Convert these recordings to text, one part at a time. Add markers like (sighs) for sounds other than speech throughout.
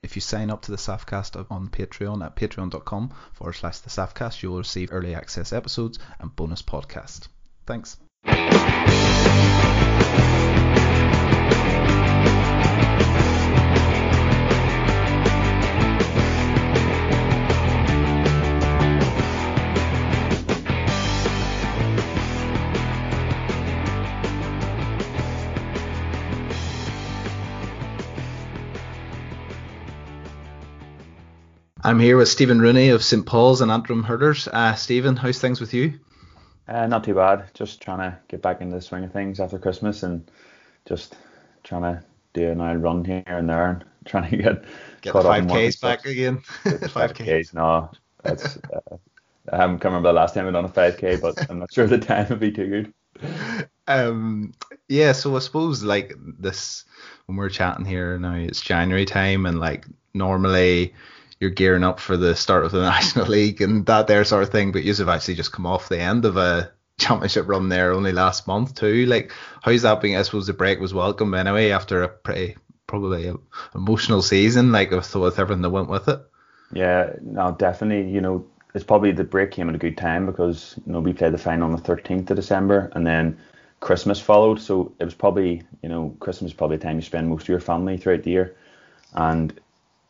If you sign up to the Saffcast on Patreon at patreon.com forward slash the Saffcast, you'll receive early access episodes and bonus podcast. Thanks. I'm here with Stephen Rooney of St Paul's and Antrim Hurlers. Uh, Stephen, how's things with you? Uh, not too bad. Just trying to get back into the swing of things after Christmas and just trying to do an old run here and there and (laughs) trying to get, Get caught up five and Ks stuff. back again. (laughs) Five (laughs) Ks, no. That's, uh, I haven't can't remember the last time I done a 5K, but I'm not sure the time would be too good. um, yeah, so I suppose like this when we're chatting here now, it's January time, and like normally you're gearing up for the start of the (laughs) National League and that there sort of thing, but you have actually just come off the end of a championship run there only last month too. Like, how's that been? I suppose the break was welcome anyway after a pretty probably a emotional season, like with, with everything that went with it. Yeah, no, definitely. You know, it's probably the break came at a good time because you know we played the final on the 13th of December, and then Christmas followed. So it was probably you know Christmas is probably the time you spend most of your family throughout the year, and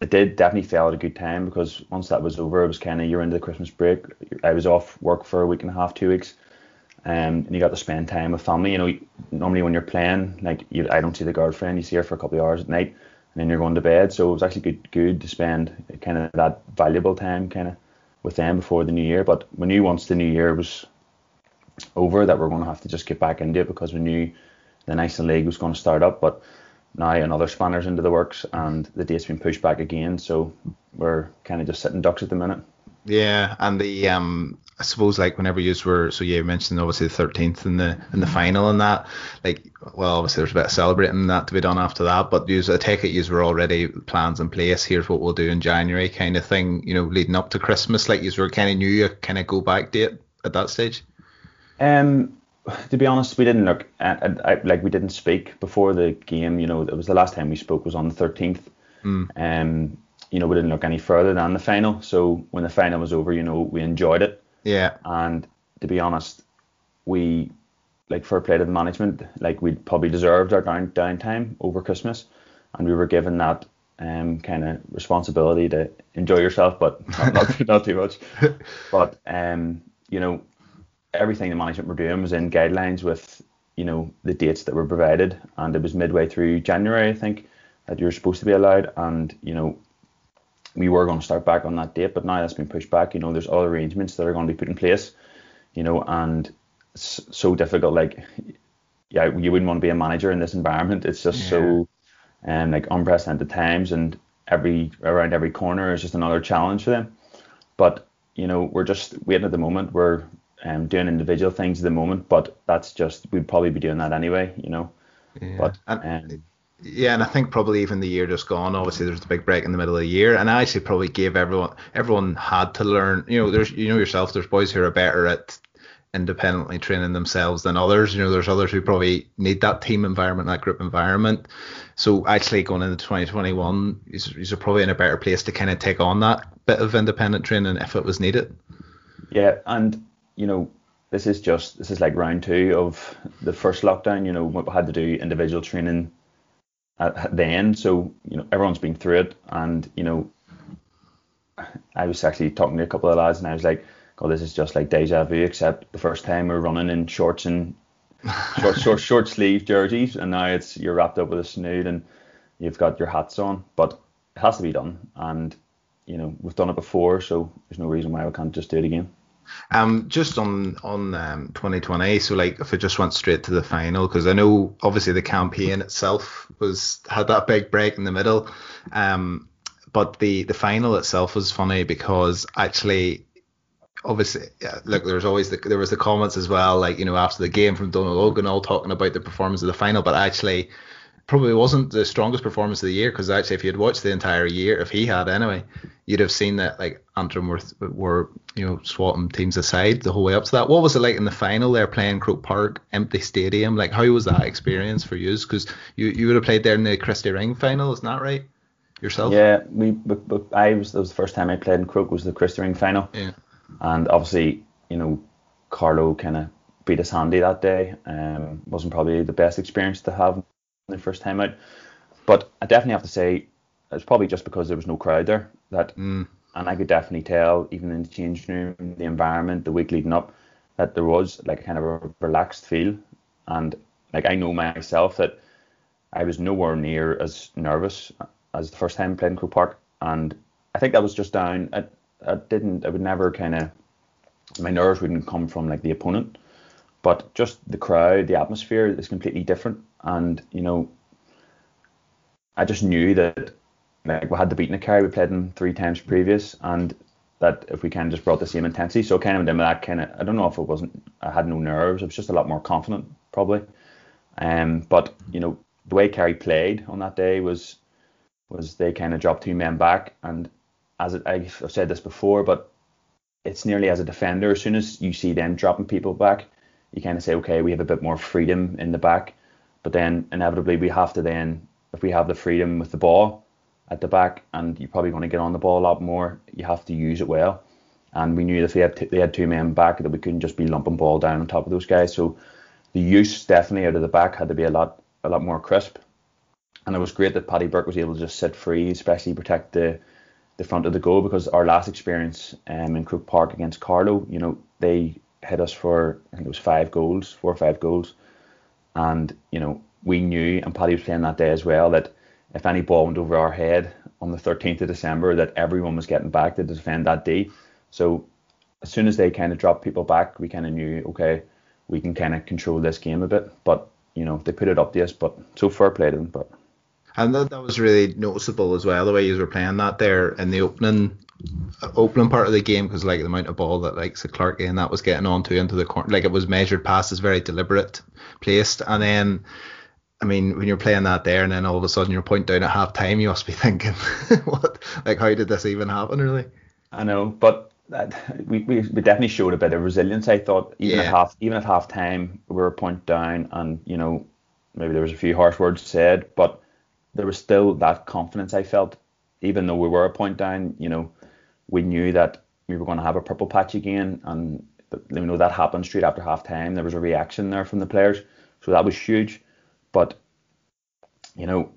it did definitely fell at a good time because once that was over, it was kind of you're into the Christmas break. I was off work for a week and a half, two weeks, um, and you got to spend time with family. You know, normally when you're playing, like you, I don't see the girlfriend, you see her for a couple of hours at night, and then you're going to bed. So it was actually good, good to spend kind of that valuable time, kind of with them before the new year. But we knew once the new year was over that we're going to have to just get back into it because we knew the National League was going to start up. But now another spanner's into the works and the date's been pushed back again. So we're kind of just sitting ducks at the minute. Yeah, and the um, I suppose like whenever you were so yeah, you mentioned obviously the thirteenth in the in the final and that like well obviously there's a bit of celebrating that to be done after that, but you I take it you were already plans in place. Here's what we'll do in January, kind of thing. You know, leading up to Christmas, like you were kind of knew a kind of go back date at that stage. Um, (sighs) to be honest, we didn't look at, at, at like we didn't speak before the game. You know, it was the last time we spoke was on the thirteenth. Mm. Um, you know, we didn't look any further than the final. So when the final was over, you know, we enjoyed it. Yeah, And to be honest, we like fair play to the management. Like we probably deserved our down downtime over Christmas, and we were given that um kind of responsibility to enjoy yourself, but not not, (laughs) not too much. (laughs) But um, you know, everything the management were doing was in guidelines with you know the dates that were provided, and it was midway through January, I think, that you were supposed to be allowed, and you know. We were going to start back on that date, but now that's been pushed back. You know, there's other arrangements that are going to be put in place you know, and it's so difficult. Like, yeah, you wouldn't want to be a manager in this environment. It's just so, um, like unprecedented times, and every around every corner is just another challenge for them. But you know, we're just waiting at the moment. We're um, doing individual things at the moment, but that's just we'd probably be doing that anyway. You know, yeah. but and, um, Yeah, and I think probably even the year just gone. Obviously, there's the big break in the middle of the year, and I actually probably gave everyone everyone had to learn. You know, there's you know yourself. There's boys who are better at independently training themselves than others. You know, there's others who probably need that team environment, that group environment. So actually, going into 2021, you're probably in a better place to kind of take on that bit of independent training if it was needed. Yeah, and you know, this is just this is like round two of the first lockdown. You know, we had to do individual training at the end, so you know everyone's been through it, and you know, I was actually talking to a couple of lads, and I was like, "God, this is just like deja vu." Except the first time we are running in shorts and (laughs) short, short, short sleeve jerseys, and now it's you're wrapped up with a snood and you've got your hats on, but it has to be done, and you know we've done it before, so there's no reason why we can't just do it again. Um, just on on um 2020, so like if it just went straight to the final, because I know obviously the campaign itself was had that big break in the middle, um, but the the final itself was funny because actually obviously, yeah, look, there's always the, there was the comments as well, like you know after the game from Donald Logan, all talking about the performance of the final, but actually probably wasn't the strongest performance of the year because actually if you had watched the entire year, if he had anyway, you'd have seen that like Antrim were were you know swatting teams aside the whole way up to that. What was it like in the final there playing Croke Park, empty stadium? Like how was that experience for you? Because you you would have played there in the Christy Ring final, isn't that right? Yourself? Yeah, we but, but I was that was the first time I played in Croke was the Christy Ring final. Yeah. And obviously, you know, Carlow kind of beat us handy that day. Um, wasn't probably the best experience to have the first time out. But I definitely have to say it's probably just because there was no crowd there that, mm. and I could definitely tell even in the changing room, the environment, the week leading up, that there was like a kind of a relaxed feel. And like I know myself that I was nowhere near as nervous as the first time playing Croke Park, and I think that was just down. I, I didn't. I would never kind of. My nerves wouldn't come from like the opponent, but just the crowd, the atmosphere is completely different and you know, I just knew that like we had the beaten a Kerry, we played them three times previous, and that if we of just brought the same intensity, so kind of with that kind of, I don't know if it wasn't, I had no nerves, I was just a lot more confident probably. Um, but you know, the way Kerry played on that day was was they kind of dropped two men back, and as it, I've said this before, but it's nearly as a defender, as soon as you see them dropping people back, you kind of say, okay, we have a bit more freedom in the back. But then inevitably we have to then, if we have the freedom with the ball at the back, and you're probably going to get on the ball a lot more, you have to use it well. And we knew that if they had t- they had two men back, that we couldn't just be lumping ball down on top of those guys. So the use definitely out of the back had to be a lot a lot more crisp. And it was great that Paddy Burke was able to just sit free, especially protect the the front of the goal because our last experience um, in Croke Park against Carlow, you know, they hit us for I think it was five goals, four or five goals, and, you know, we knew, and Paddy was playing that day as well, that if any ball went over our head on the 13th of December, that everyone was getting back to defend that day. So as soon as they kind of dropped people back, we kind of knew, okay, we can kind of control this game a bit. But, you know, they put it up to us, but so fair play to them. But and that, that was really noticeable as well, the way you were playing that there in the opening opening part of the game because like the amount of ball that like Sir Clark and that was getting onto into the corner, like it was measured passes, very deliberate, placed, and then. I mean, when you're playing that there, and then all of a sudden you're point down at half time, you must be (laughs) thinking, "What? Like, how did this even happen?" Really? I know, but that, we, we we definitely showed a bit of resilience. I thought, even Yeah. at half even at half time, we were a point down, and you know, maybe there was a few harsh words said, but there was still that confidence. I felt, even though we were a point down, you know, we knew that we were going to have a purple patch again, and you know that happened straight after half time. There was a reaction there from the players, so that was huge. But you know,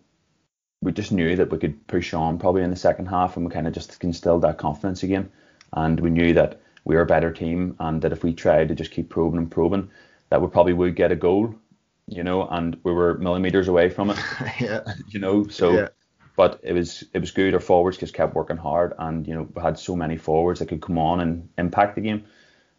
we just knew that we could push on probably in the second half, and we kind of just instilled that confidence again. And we knew that we were a better team, and that if we tried to just keep probing and probing, that we probably would get a goal, you know. And we were millimeters away from it, (laughs) yeah. you know. So, Yeah. But it was it was good. Our forwards just kept working hard, and you know had so many forwards that could come on and impact the game.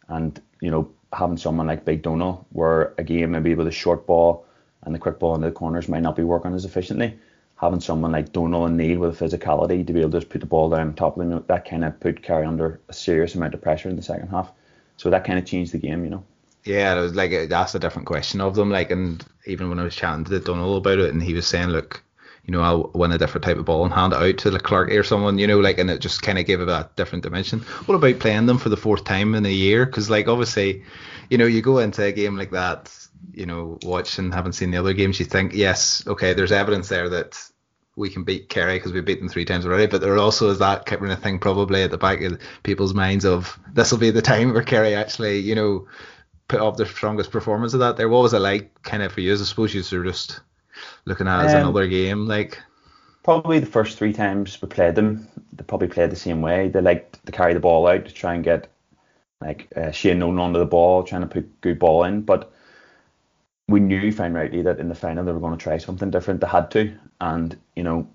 And you know having someone like Big Donal, where a game maybe with a short ball and the quick ball into the corners might not be working as efficiently. Having someone like Donal and Neil with physicality to be able to just put the ball down top of them, that kind of put Kerry under a serious amount of pressure in the second half. So that kind of changed the game, you know. Yeah, it was like that's a different question of them. Like, and even when I was chatting to Donald about it, and he was saying, look, you know, I'll win a different type of ball and hand it out to the clerk or someone, you know, like, and it just kind of gave it a different dimension. What about playing them for the fourth time in a year? Because, like, obviously, you know, you go into a game like that, you know, watching, haven't seen the other games, you think, yes, okay, there's evidence there that we can beat Kerry because we beat them three times already. But there also is that kind of thing probably at the back of people's minds of this will be the (laughs) time where Kerry actually, you know, put up their strongest performance of that. There, what was it like, kind of for you? I suppose you were just looking at it as um, another game, like. Probably the first three times we played them, they probably played the same way. They like to carry the ball out to try and get like uh, Shane Nolan onto the ball, trying to put good ball in. But we knew fine rightly that in the final they were going to try something different. They had to, and you know,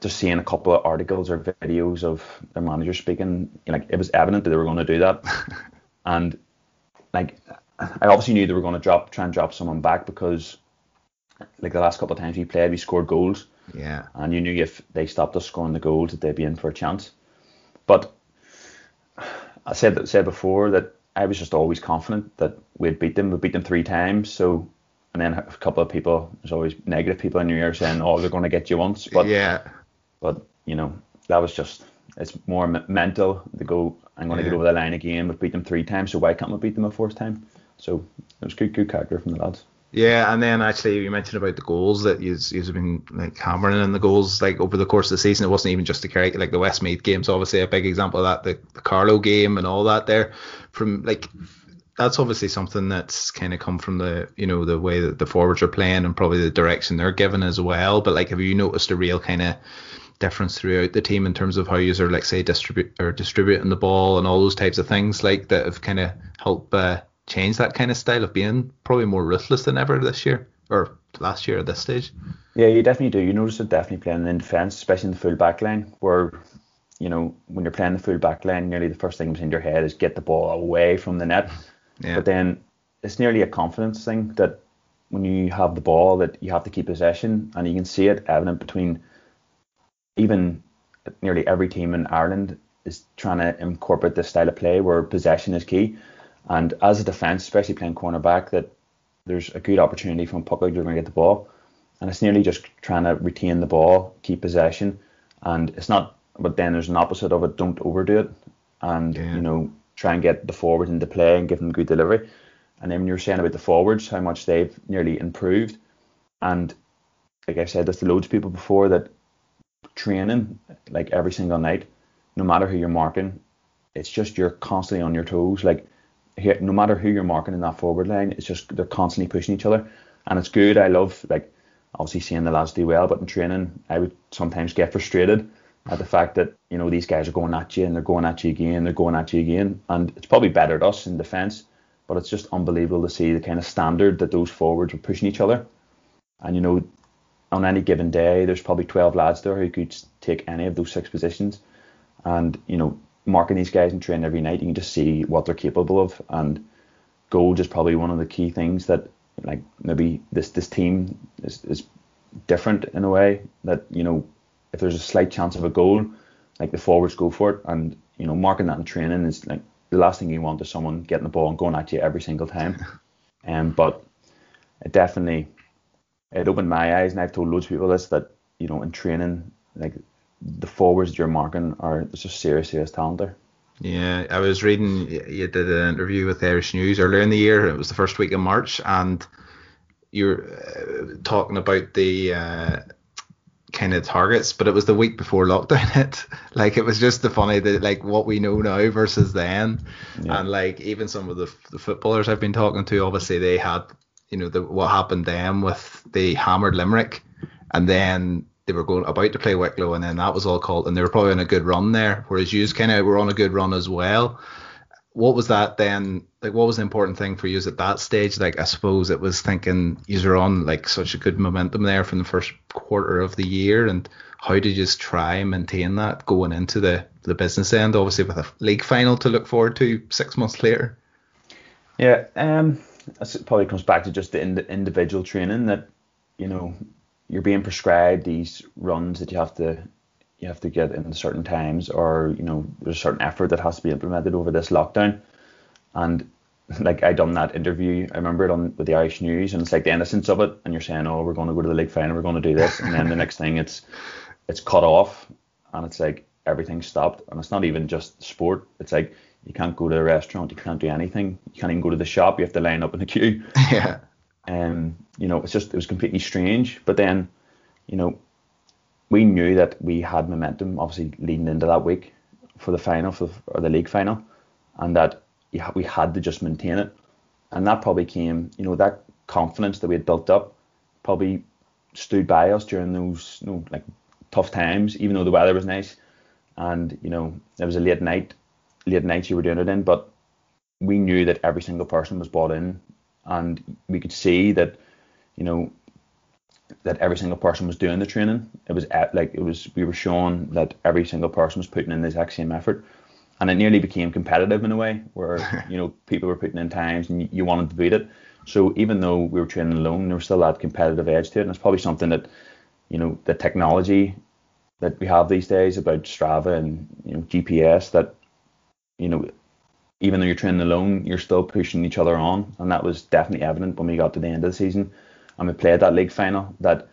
just seeing a couple of articles or videos of their manager speaking, like it was evident that they were going to do that. (laughs) and like, I obviously knew they were going to drop, try and drop someone back because, like the last couple of times we played, we scored goals. Yeah. And you knew if they stopped us scoring the goals, that they'd be in for a chance. But I said said before that I was just always confident that we'd beat them. We beat them three times. So, and then a couple of people, there's always negative people in your ear saying, "Oh, they're going to get you once." But yeah, but you know that was just it's more mental to go. I'm going to yeah. get over the line again. We've beat them three times, so why can't we beat them a fourth time? So it was good, good character from the lads. Yeah, and then actually you mentioned about the goals that you've been like hammering in the goals like over the course of the season. It wasn't even just the Kerry, like the Westmeath games, obviously a big example of that. The, the Carlow game and all that there, from like that's obviously something that's kind of come from the you know the way that the forwards are playing and probably the direction they're given as well. But like, have you noticed a real kind of difference throughout the team in terms of how you are like say distribute or distributing the ball and all those types of things like that have kind of helped uh, change that kind of style of being probably more ruthless than ever this year or last year at this stage. Yeah, you definitely do. You notice it definitely playing in defence, especially in the full back line, where you know when you're playing the full back line, nearly the first thing that's in your head is get the ball away from the net. Yeah. But then it's nearly a confidence thing that when you have the ball that you have to keep possession, and you can see it evident between even nearly every team in Ireland is trying to incorporate this style of play where possession is key. And as a defence, especially playing cornerback, that there's a good opportunity from puck you're going to get the ball. And it's nearly just trying to retain the ball, keep possession. And it's not, but then there's an opposite of it. Don't overdo it. And, yeah. you know, try and get the forwards into play and give them good delivery. And then when you're saying about the forwards, how much they've nearly improved. And like I said, there's loads of people before that training like every single night, no matter who you're marking, it's just you're constantly on your toes. Like here, no matter who you're marking in that forward line, it's just they're constantly pushing each other, and it's good. I love like obviously seeing the lads do well, but in training, I would sometimes get frustrated at the fact that you know these guys are going at you and they're going at you again, they're going at you again, and it's probably better at us in defence, but it's just unbelievable to see the kind of standard that those forwards are pushing each other, and you know. On any given day, there's probably 12 lads there who could take any of those six positions, and you know marking these guys and training every night, you can just see what they're capable of. And goal is probably one of the key things that like maybe this this team is, is different in a way that you know if there's a slight chance of a goal, like the forwards go for it, and you know marking that in training is like the last thing you want is someone getting the ball and going at you every single time. (laughs) Um, but it definitely it opened my eyes, and I've told loads of people this that you know in training like the forwards you're marking are just serious, serious talent there. Yeah, I was reading you did an interview with Irish News earlier in the year. It was the first week of March, and you're uh, talking about the uh, kind of targets, but it was the week before lockdown (laughs) hit. like it was just the funny that like what we know now versus then, yeah. and like even some of the, the footballers I've been talking to, obviously they had you know the what happened then with the hammered Limerick, and then they were going about to play Wicklow, and then that was all called, and they were probably on a good run there. Whereas you kind of were on a good run as well. What was that then? Like, what was the important thing for you at that stage? Like, I suppose it was thinking you were on like such a good momentum there from the first quarter of the year, and how did you just try and maintain that going into the the business end? Obviously, with a league final to look forward to six months later. Yeah, um, it probably comes back to just the ind- individual training that you know you're being prescribed these runs that you have to you have to get in certain times, or you know there's a certain effort that has to be implemented over this lockdown, and like I done that interview. I remember it on with the Irish News, and it's like the innocence of it, and you're saying, "Oh, we're going to go to the league final, we're going to do this," and then the next thing it's it's cut off, and it's like everything stopped, and it's not even just sport. It's like you can't go to a restaurant, you can't do anything, you can't even go to the shop. You have to line up in a queue. (laughs) Yeah. Um, you know, it's just it was completely strange. But then, you know, we knew that we had momentum, obviously leading into that week for the final for the, or the league final, and that we had to just maintain it. And that probably came, you know, that confidence that we had built up probably stood by us during those, you know, like tough times, even though the weather was nice. And, you know, it was a late night, late nights you were doing it in, but we knew that every single person was bought in and we could see that, you know, that every single person was doing the training. It was uh, like it was we were shown that every single person was putting in the exact same effort and it nearly became competitive in a way where (laughs) you know people were putting in times and you wanted to beat it. So even though we were training alone, there was still that competitive edge to it, and it's probably something that you know the technology that we have these days about Strava and you know GPS that you know even though you're training alone, you're still pushing each other on, and that was definitely evident when we got to the end of the season and we played that league final. That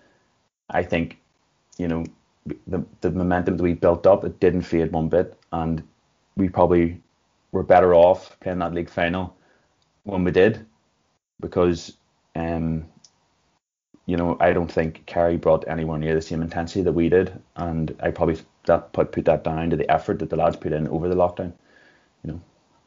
I think you know the the momentum that we built up it didn't fade one bit, and we probably were better off playing that league final when we did because um, you know I don't think Kerry brought anywhere near the same intensity that we did, and I probably that put put that down to the effort that the lads put in over the lockdown. You know.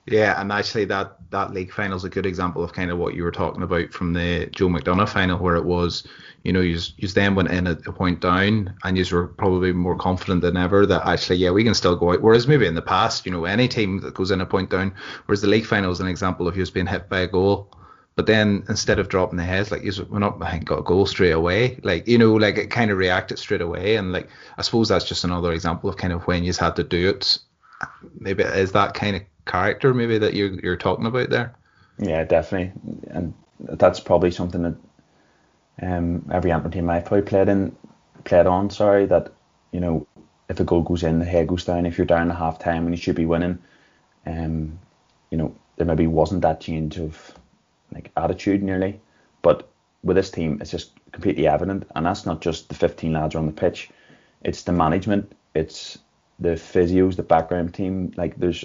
Yeah, and actually that that league final is a good example of kind of what you were talking about from the Joe McDonagh final, where it was, you know, you you then went in at a point down, and you were probably more confident than ever that actually, yeah, we can still go out. Whereas maybe in the past, you know, any team that goes in a point down, whereas the league final is an example of you being hit by a goal. But then instead of dropping the heads, like you went up and got a goal straight away. Like, you know, like it kind of reacted straight away. And like, I suppose that's just another example of kind of when you had to do it. Maybe is that kind of character maybe that you're you're talking about there. Yeah, definitely, and that's probably something that um, every Antrim team I've probably played in played on. Sorry, that you know if a goal goes in, the head goes down. If you're down at half time and you should be winning, um, you know there maybe wasn't that change of like attitude nearly, but with this team it's just completely evident, and that's not just the 15 lads on the pitch, it's the management, it's the physios, the background team. Like there's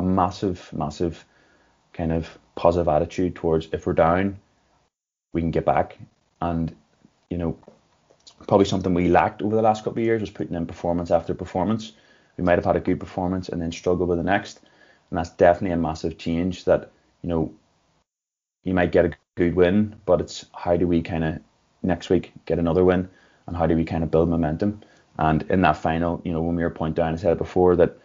a massive, massive kind of positive attitude towards if we're down, we can get back. And, you know, probably something we lacked over the last couple of years was putting in performance after performance. We might have had a good performance and then struggle with the next. And that's definitely a massive change that, you know, you might get a good win, but it's how do we kind of next week get another win and how do we kind of build momentum? And in that final, you know, when we were point down, I said before that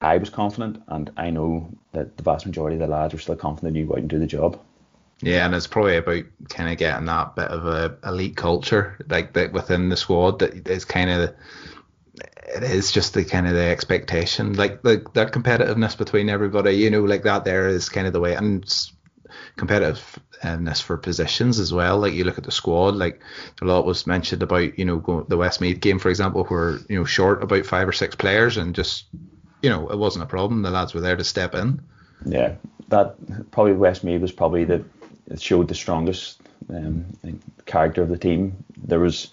I was confident, and I know that the vast majority of the lads were still confident you go out and do the job. Yeah, and it's probably about kind of getting that bit of a elite culture, like that within the squad. That is kind of it is just the kind of the expectation, like the that competitiveness between everybody. You know, like that there is kind of the way, and competitiveness for positions as well. Like you look at the squad, like a lot was mentioned about you know the Westmeath game, for example, where you know short about five or six players and just you know, it wasn't a problem. The lads were there to step in. Yeah, that probably Westmeath was probably the showed the strongest um, character of the team. There was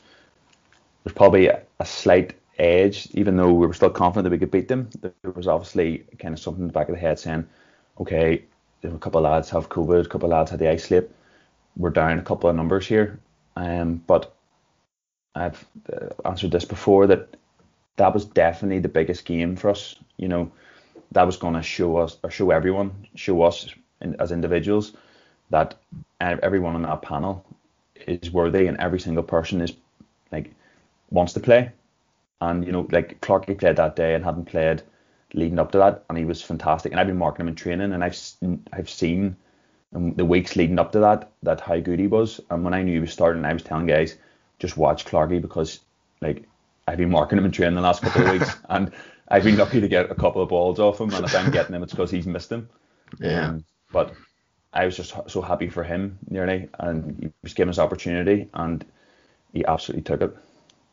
there's probably a, a, slight edge, even though we were still confident that we could beat them. There was obviously kind of something in the back of the head saying, okay, a couple of lads have COVID, a couple of lads had the ice slip. We're down a couple of numbers here, um, but I've uh, answered this before that that was definitely the biggest game for us. You know, that was going to show us or show everyone, show us in, as individuals that everyone on that panel is worthy and every single person is like wants to play. And you know, like Clarky played that day and hadn't played leading up to that, and he was fantastic. And I've been marking him in training, and I've I've seen the weeks leading up to that that how good he was. And when I knew he was starting, I was telling guys just watch Clarky because like I've been marking him in training the last couple of weeks, (laughs) and I've been lucky to get a couple of balls off him. And if I'm getting them, it's because he's missed them. Yeah. Um, but I was just so happy for him nearly, and he was given his opportunity, and he absolutely took it.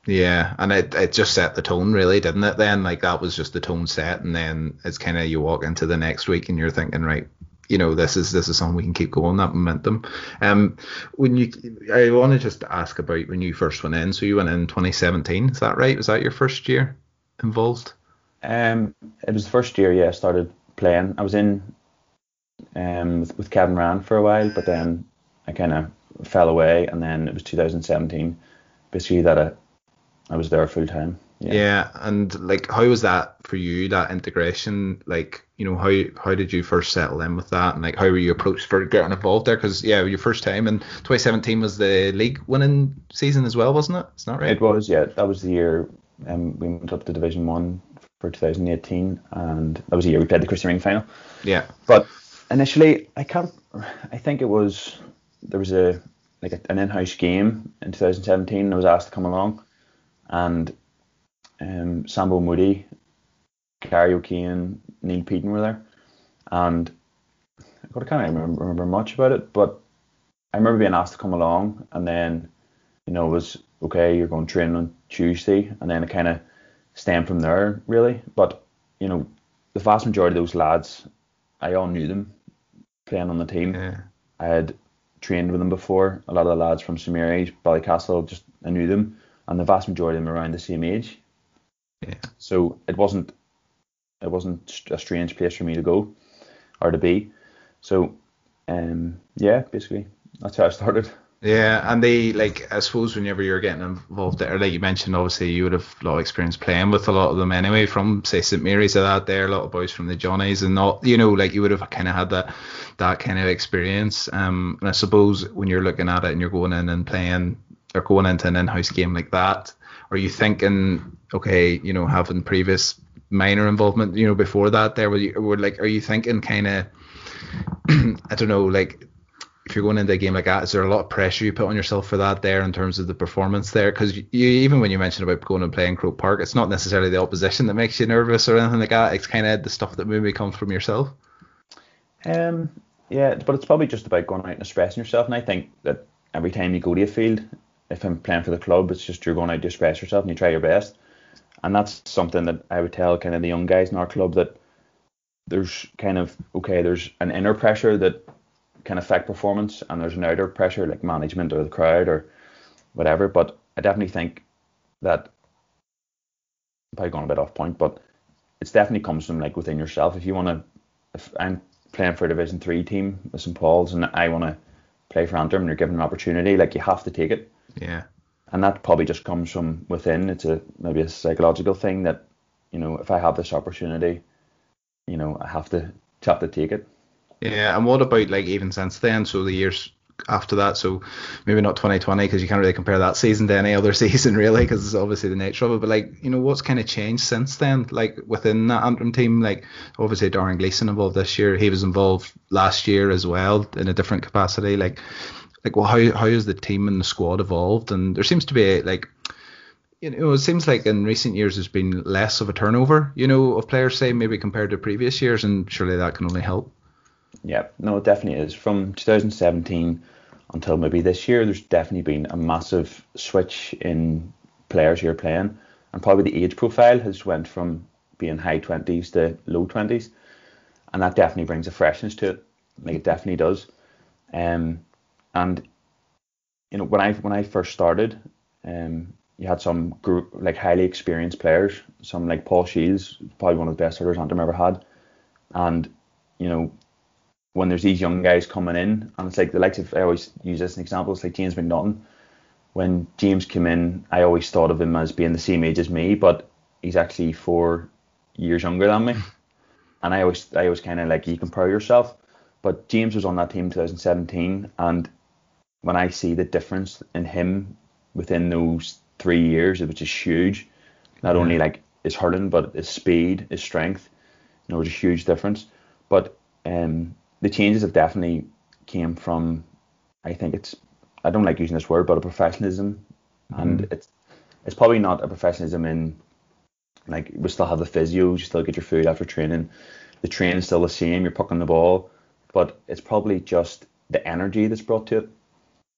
Yeah, and it it just set the tone really, didn't it? Then like that was just the tone set, and then it's kind of you walk into the next week and you're thinking, right, you know this is this is something we can keep going that momentum. Um, when you, I want to just ask about when you first went in. So you went in 2017, is that right? Was that your first year involved? Um, it was the first year. Yeah, I started playing. I was in um with, with Kevin Ryan for a while, but then I kind of fell away, and then it was 2017, basically that I, I was there full time. Yeah. yeah. and like how was that for you that integration? Like you know how how did you first settle in with that? And like how were you approached for getting involved there? Because yeah your first time and 2017 was the league winning season as well wasn't it? It's not right? It was yeah. That was the year um, we went up to division one for 2018 and that was the year we played the Christy Ring final. Yeah. But initially I can't I think it was there was a like an in-house game in 2017 I was asked to come along. And um, Sambo Moody, Gary O'Kane, Neil Peden were there, and I got can't remember, remember much about it, but I remember being asked to come along, and then you know it was okay. You're going to train on Tuesday, and then it kind of stemmed from there really. But you know, the vast majority of those lads, I all knew them playing on the team. Yeah. I had trained with them before. A lot of the lads from Mary's, Ballycastle, just I knew them, and the vast majority of them around the same age. Yeah. So it wasn't it wasn't a strange place for me to go or to be. So um, yeah, basically that's how I (laughs) started. Yeah, and they like I suppose whenever you're getting involved there, like you mentioned, obviously you would have a lot of experience playing with a lot of them anyway, from say St Mary's or that there, a lot of boys from the Johnnies and not you know, like you would have kind of had that that kind of experience. Um and I suppose when you're looking at it and you're going in and playing or going into an in house game like that, are you thinking, okay, you know, having previous minor involvement, you know, before that there, were you, were like, are you thinking kind of, (clears throat) I don't know, like if you're going into a game like that, is there a lot of pressure you put on yourself for that there in terms of the performance there? Because you, even when you mentioned about going and playing Croke Park, it's not necessarily the opposition that makes you nervous or anything like that. It's kind of the stuff that maybe comes from yourself. Um, yeah, but it's probably just about going out and expressing yourself. And I think that every time you go to a field, if I'm playing for the club, it's just you're going out to express yourself and you try your best. And that's something that I would tell kind of the young guys in our club that there's kind of okay, there's an inner pressure that can affect performance, and there's an outer pressure like management or the crowd or whatever. But I definitely think that I'm probably going a bit off point, but it's definitely comes from like within yourself. If you want to, if I'm playing for a Division Three team with St Paul's and I want to play for Antrim and you're given an opportunity, like you have to take it. Yeah. And that probably just comes from within. It's a maybe a psychological thing that, you know, if I have this opportunity, you know, I have to have to take it. Yeah, and what about like even since then? So the years after that, so maybe not 2020 because you can't really compare that season to any other (laughs) season really because it's obviously the nature of it. But like, you know, what's kind of changed since then? Like within that Antrim team, like obviously Darren Gleeson involved this year. He was involved last year as well in a different capacity. Like, like well how how has the team and the squad evolved? And there seems to be like you know it seems like in recent years there's been less of a turnover you know of players say maybe compared to previous years and surely that can only help. Yeah. No it definitely is. From 2017 until maybe this year there's definitely been a massive switch in players you're playing. And probably the age profile has went from being high 20s to low 20s and that definitely brings a freshness to it. Like it definitely does. Um and you know, when I when I first started, um, you had some group like highly experienced players, some like Paul Shields, probably one of the best hitters Antrim ever had, and you know, when there's these young guys coming in, and it's like the likes of I always use this as an example, it's like James McNaughton. When James came in, I always thought of him as being the same age as me, but he's actually four years younger than me. (laughs) And I always I always kind of like you compare yourself. But James was on that team in 2017, and when I see the difference in him within those three years, which is huge, not only like his hurling but his speed, his strength, you know, it was a huge difference. But um, the changes have definitely came from, I think it's, I don't like using this word, but a professionalism, mm-hmm. and it's it's probably not a professionalism in like we still have the physios, you still get your food after training, the training's still the same, you're pucking the ball, but it's probably just the energy that's brought to it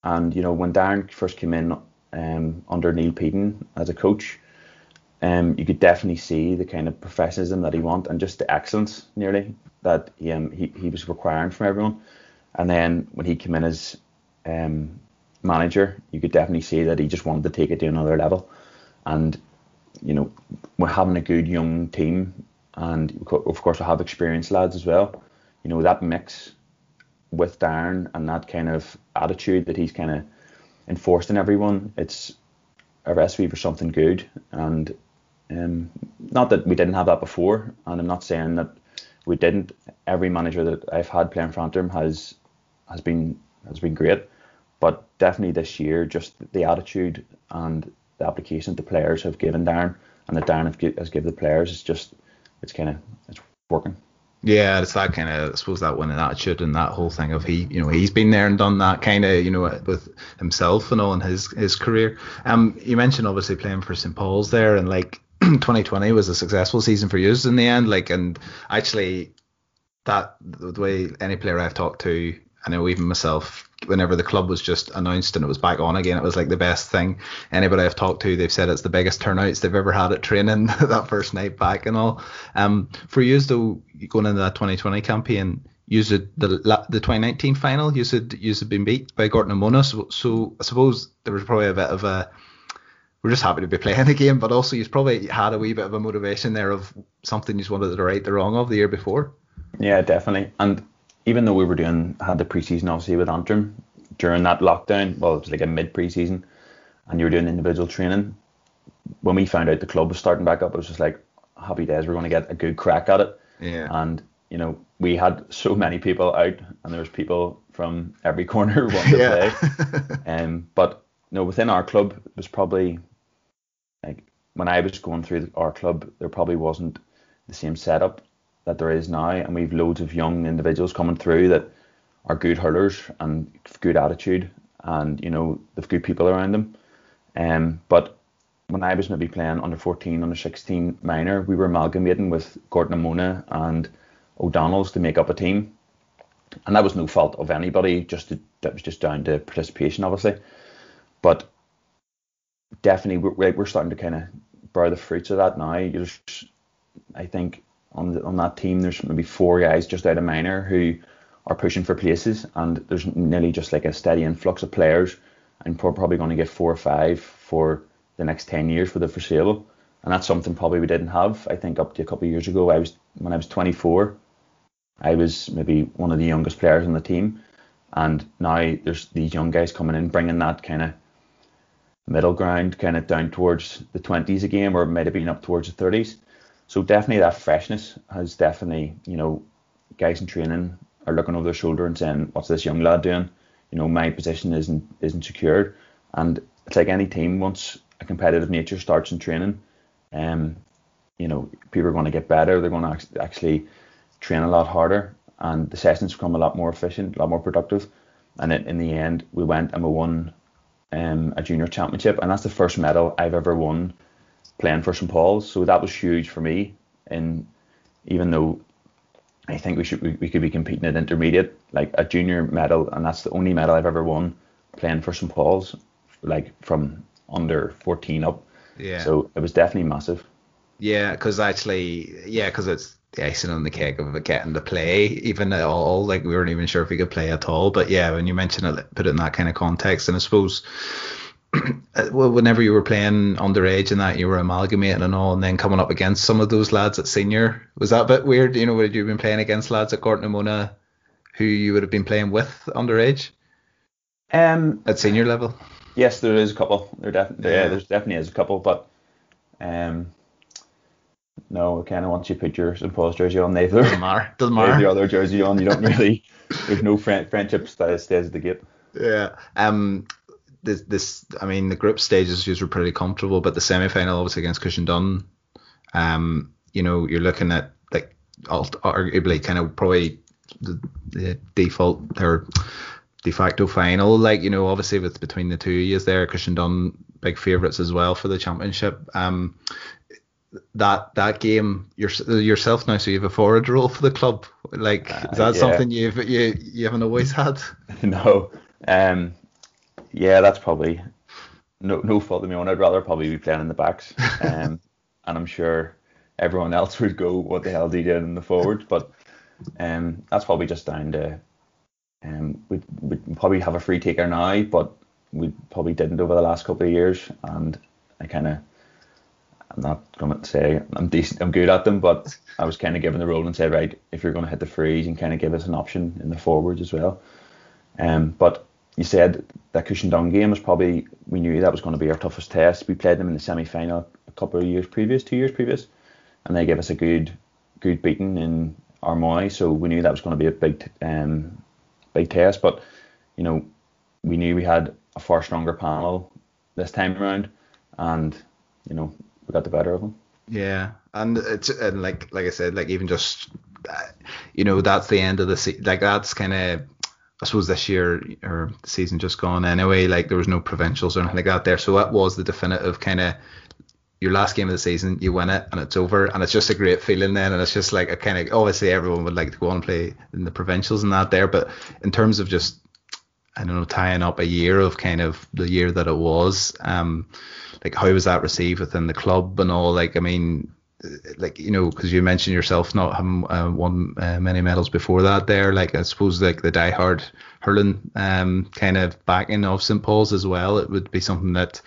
and you know, when Darren first came in um, under Neil Peden as a coach, um, you could definitely see the kind of professionalism that he wanted and just the excellence nearly that he, um, he, he was requiring from everyone. And then when he came in as um, manager, you could definitely see that he just wanted to take it to another level. And you know, we're having a good young team, and of course we have experienced lads as well. You know that mix with Darren and that kind of attitude that he's kind of enforced in everyone. It's a recipe for something good, and um, not that we didn't have that before, and I'm not saying that we didn't. Every manager that I've had playing for Antrim has has been has been great, but definitely this year, just the attitude and the application the players have given Darren and that Darren have, has given the players is just it's kind of it's working. Yeah, it's that kind of I suppose that winning attitude and that whole thing of he you know he's been there and done that kind of you know with himself and all in his his career. Um, you mentioned obviously playing for St Paul's there and like (clears throat) 2020 was a successful season for you in the end. Like and actually that the way any player I've talked to, I know even myself whenever the club was just announced and it was back on again, it was like the best thing. Anybody I've talked to, they've said it's the biggest turnouts they've ever had at training (laughs) that first night back and all. Um, for you though, going into that 2020 campaign, you said the the 2019 final, you said you had been beat by Gort na Mona, so, so I suppose there was probably a bit of a we're just happy to be playing (laughs) the game, but also you've probably had a wee bit of a motivation there of something you just wanted to right the wrong of the year before. Yeah, definitely. And even though we were doing had the preseason obviously with Antrim during that lockdown, well it was like a mid preseason, and you were doing individual training. When we found out the club was starting back up, it was just like happy days. We're going to get a good crack at it. Yeah. And you know we had so many people out, and there was people from every (laughs) corner wanting to yeah. play. (laughs) um, but you know within our club it was probably like when I was going through our club, there probably wasn't the same setup that there is now, and we've loads of young individuals coming through that are good hurlers and good attitude, and you know they've good people around them. Um, but when I was maybe playing under 14, under 16 minor, we were amalgamating with Gort na Mona and O'Donnell's to make up a team, and that was no fault of anybody. Just to, that was just down to participation, obviously. But definitely, we're, we're starting to kind of bear the fruits of that now. There's, I think on the, on that team. There's maybe four guys just out of minor who are pushing for places, and there's nearly just like a steady influx of players, and we're probably going to get four or five for the next ten years for the foreseeable. And that's something probably we didn't have. I think up to a couple of years ago, I was when I was 24, I was maybe one of the youngest players on the team, and now there's these young guys coming in, bringing that kind of middle ground, kind of down towards the 20s again, or it might have been up towards the 30s. So definitely that freshness has definitely, you know, guys in training are looking over their shoulder and saying, "What's this young lad doing?" You know, my position isn't isn't secured, and it's like any team once a competitive nature starts in training, um, you know, people are going to get better. They're going to actually train a lot harder, and the sessions become a lot more efficient, a lot more productive. And in, in the end, we went and we won um, a junior championship, and that's the first medal I've ever won playing for St Paul's. So that was huge for me. And even though I think we should we, we could be competing at intermediate, like a junior medal, and that's the only medal I've ever won playing for St Paul's, like from under 14 up. Yeah. So it was definitely massive. Yeah, because actually, yeah, because it's the icing on the cake of getting to play, even at all. Like we weren't even sure if we could play at all. But yeah, when you mention it, put it in that kind of context, and I suppose (clears throat) well, whenever you were playing underage and that, you were amalgamating and all, and then coming up against some of those lads at senior, was that a bit weird? You know, would you have been playing against lads at Gort na Mona who you would have been playing with underage? Um, at senior level. Yes, there is a couple. There definitely, yeah. yeah, there's definitely is a couple, but um, no, kind of once you put your St Paul's jersey on, neither doesn't matter. Doesn't matter. the other jersey on, you don't (laughs) really. there's no friend, friendship that stays at the gate. Yeah. Um this, this I mean the group stages were pretty comfortable, but the semi final obviously against Cushendun, um, you know, you're looking at like arguably kind of probably the, the default or de facto final. Like you know, obviously with between the two years there, Cushendun big favourites as well for the championship. Um, that that game your, yourself now, so you have a forward role for the club. Like, is that uh, yeah. something you've you you haven't always had? (laughs) no, um, yeah, that's probably no no fault of my own. I'd rather probably be playing in the backs. (laughs) Um, and I'm sure everyone else would go, "What the hell did he do in the forwards?" But um, that's probably just down to um, we we probably have a free taker now, but we probably didn't over the last couple of years, and I kind of I'm not going to say I'm decent, I'm good at them, but I was kind of given the role and said, right, if you're going to hit the frees and kind of give us an option in the forwards as well. Um, but you said that Cushendun game was probably we knew that was going to be our toughest test. We played them in the semi final a couple of years previous, two years previous, and they gave us a good good beating in Armoy, so we knew that was going to be a big um, big test. But you know, we knew we had a far stronger panel this time around, and you know we got the better of them. Yeah, and it's and like like I said, like even just uh, you know that's the end of the se- like that's kind of I suppose this year or the season just gone anyway. Like there was no provincials or anything like that there, so that was the definitive kind of your last game of the season, you win it and it's over, and it's just a great feeling then, and it's just like a kind of obviously everyone would like to go on and play in the provincials and that there, but in terms of just I don't know tying up a year of kind of the year that it was, um, like how was that received within the club and all? Like I mean, like you know, because you mentioned yourself not having uh, won uh, many medals before that. There, like I suppose like the diehard hurling um kind of backing of St Paul's as well. It would be something that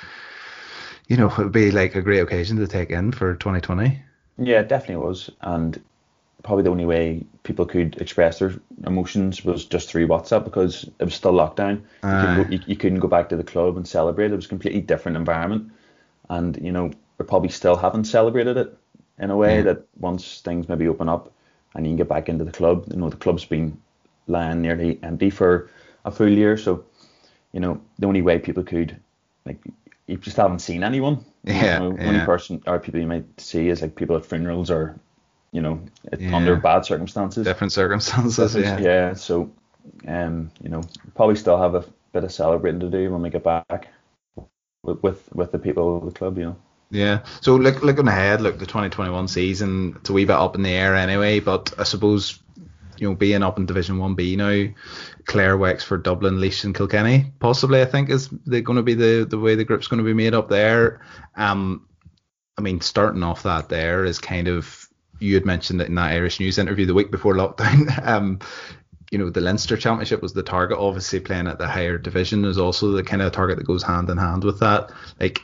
you know it would be like a great occasion to take in for 2020. Yeah, it definitely was, and probably the only way people could express their emotions was just through WhatsApp because it was still lockdown. You, couldn't go, you, you couldn't go back to the club and celebrate. It was a completely different environment, and you know we probably still haven't celebrated it in a way Yeah. that once things maybe open up and you can get back into the club, you know the club's been lying nearly empty for a full year, so you know the only way people could like you just haven't seen anyone. Yeah, You know, Only person or people you might see is like people at funerals or you know Yeah. under bad circumstances. Different circumstances, yeah. Yeah, so um, you know, probably still have a bit of celebrating to do when we get back with with, with the people of the club, you know. Yeah. So look, looking ahead, look the 2021 season, it's a wee bit up in the air anyway. But I suppose you know being up in Division One B now, Clare, Wexford, Dublin, Laois, and Kilkenny, possibly I think is going to be the the way the group's going to be made up there. Um, I mean, starting off that there is kind of you had mentioned it in that Irish News interview the week before lockdown. (laughs) Um, you know, the Leinster Championship was the target. Obviously, playing at the higher division is also the kind of target that goes hand in hand with that. Like,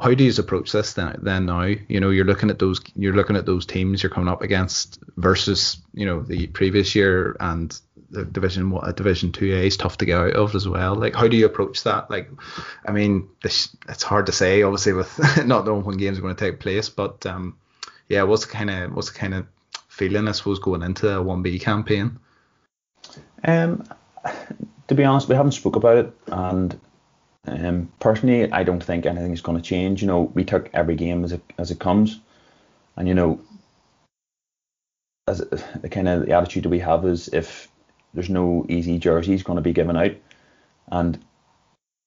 how do you approach this then, then now? You know, you're looking at those you're looking at those teams you're coming up against versus you know the previous year and the division what division two A is tough to get out of as well. Like, how do you approach that? Like, I mean, this it's hard to say obviously with (laughs) not knowing when games are going to take place, but um, yeah, what's the kind of what's the kind of feeling I suppose going into a one B campaign? Um, to be honest, we haven't spoke about it, and um, personally, I don't think anything is going to change. You know, we took every game as it as it comes, and you know, as (sighs) the kind of the attitude that we have is if there's no easy jerseys going to be given out, and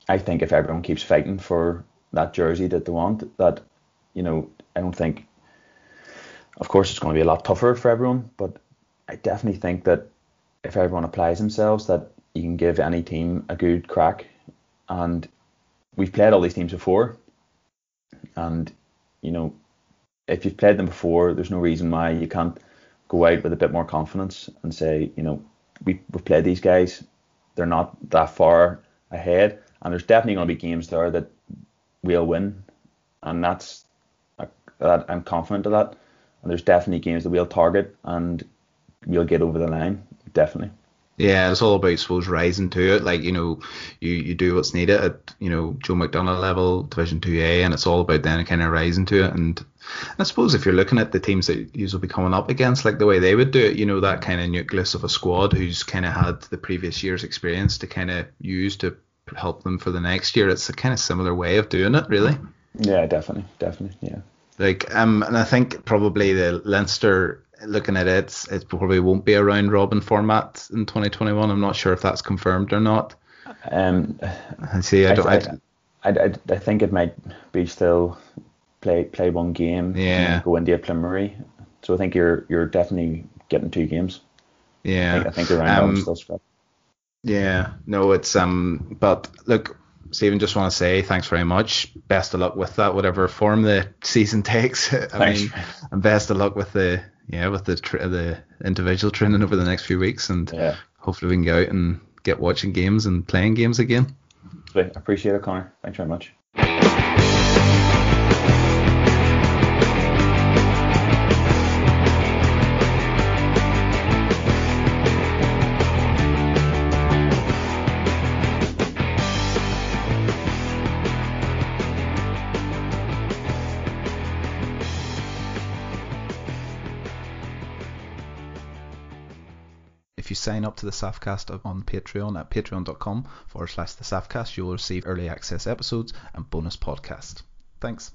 I think if everyone keeps fighting for that jersey that they want, that you know, I don't think. Of course, it's going to be a lot tougher for everyone, but I definitely think that if everyone applies themselves, that you can give any team a good crack. And we've played all these teams before, and you know, if you've played them before, there's no reason why you can't go out with a bit more confidence and say, you know, we, we've played these guys, they're not that far ahead, and there's definitely going to be games there that we'll win, and that's that I'm confident of that. And there's definitely games that we'll target and we'll get over the line, definitely. Yeah, it's all about, I suppose, rising to it. Like, you know, you, you do what's needed at, you know, Joe McDonagh level, Division 2A, and it's all about then kind of rising to it. And I suppose if you're looking at the teams that you will be coming up against, like the way they would do it, you know, that kind of nucleus of a squad who's kind of had the previous year's experience to kind of use to help them for the next year. It's a kind of similar way of doing it, really. Yeah, definitely, definitely, yeah. Like, um, and I think probably the Leinster, looking at it, it probably won't be a round robin format in 2021. I'm not sure if that's confirmed or not. Um, I see. I don't. I, I, I, I, I think it might be still play play one game, Yeah. go into a preliminary. So I think you're you're definitely getting two games. I yeah. think, I think the round Um, still spread. Yeah, no, it's um, but look, Stephen, just want to say thanks very much. Best of luck with that, whatever form the (laughs) season takes. I Thanks. mean, and best of luck with the yeah with the tr- the individual training over the next few weeks, and Yeah. hopefully we can go out and get watching games and playing games again. I appreciate it, Connor. Thanks very much. Sign up to the Saffcast on Patreon at patreon.com forward slash the Saffcast, you'll receive early access episodes and bonus podcasts. Thanks.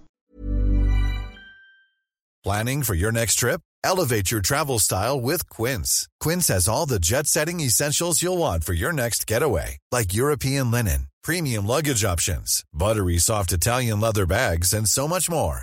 Planning for your next trip? Elevate your travel style with Quince. Quince has all the jet setting essentials you'll want for your next getaway, like European linen, premium luggage options, buttery soft Italian leather bags, and so much more.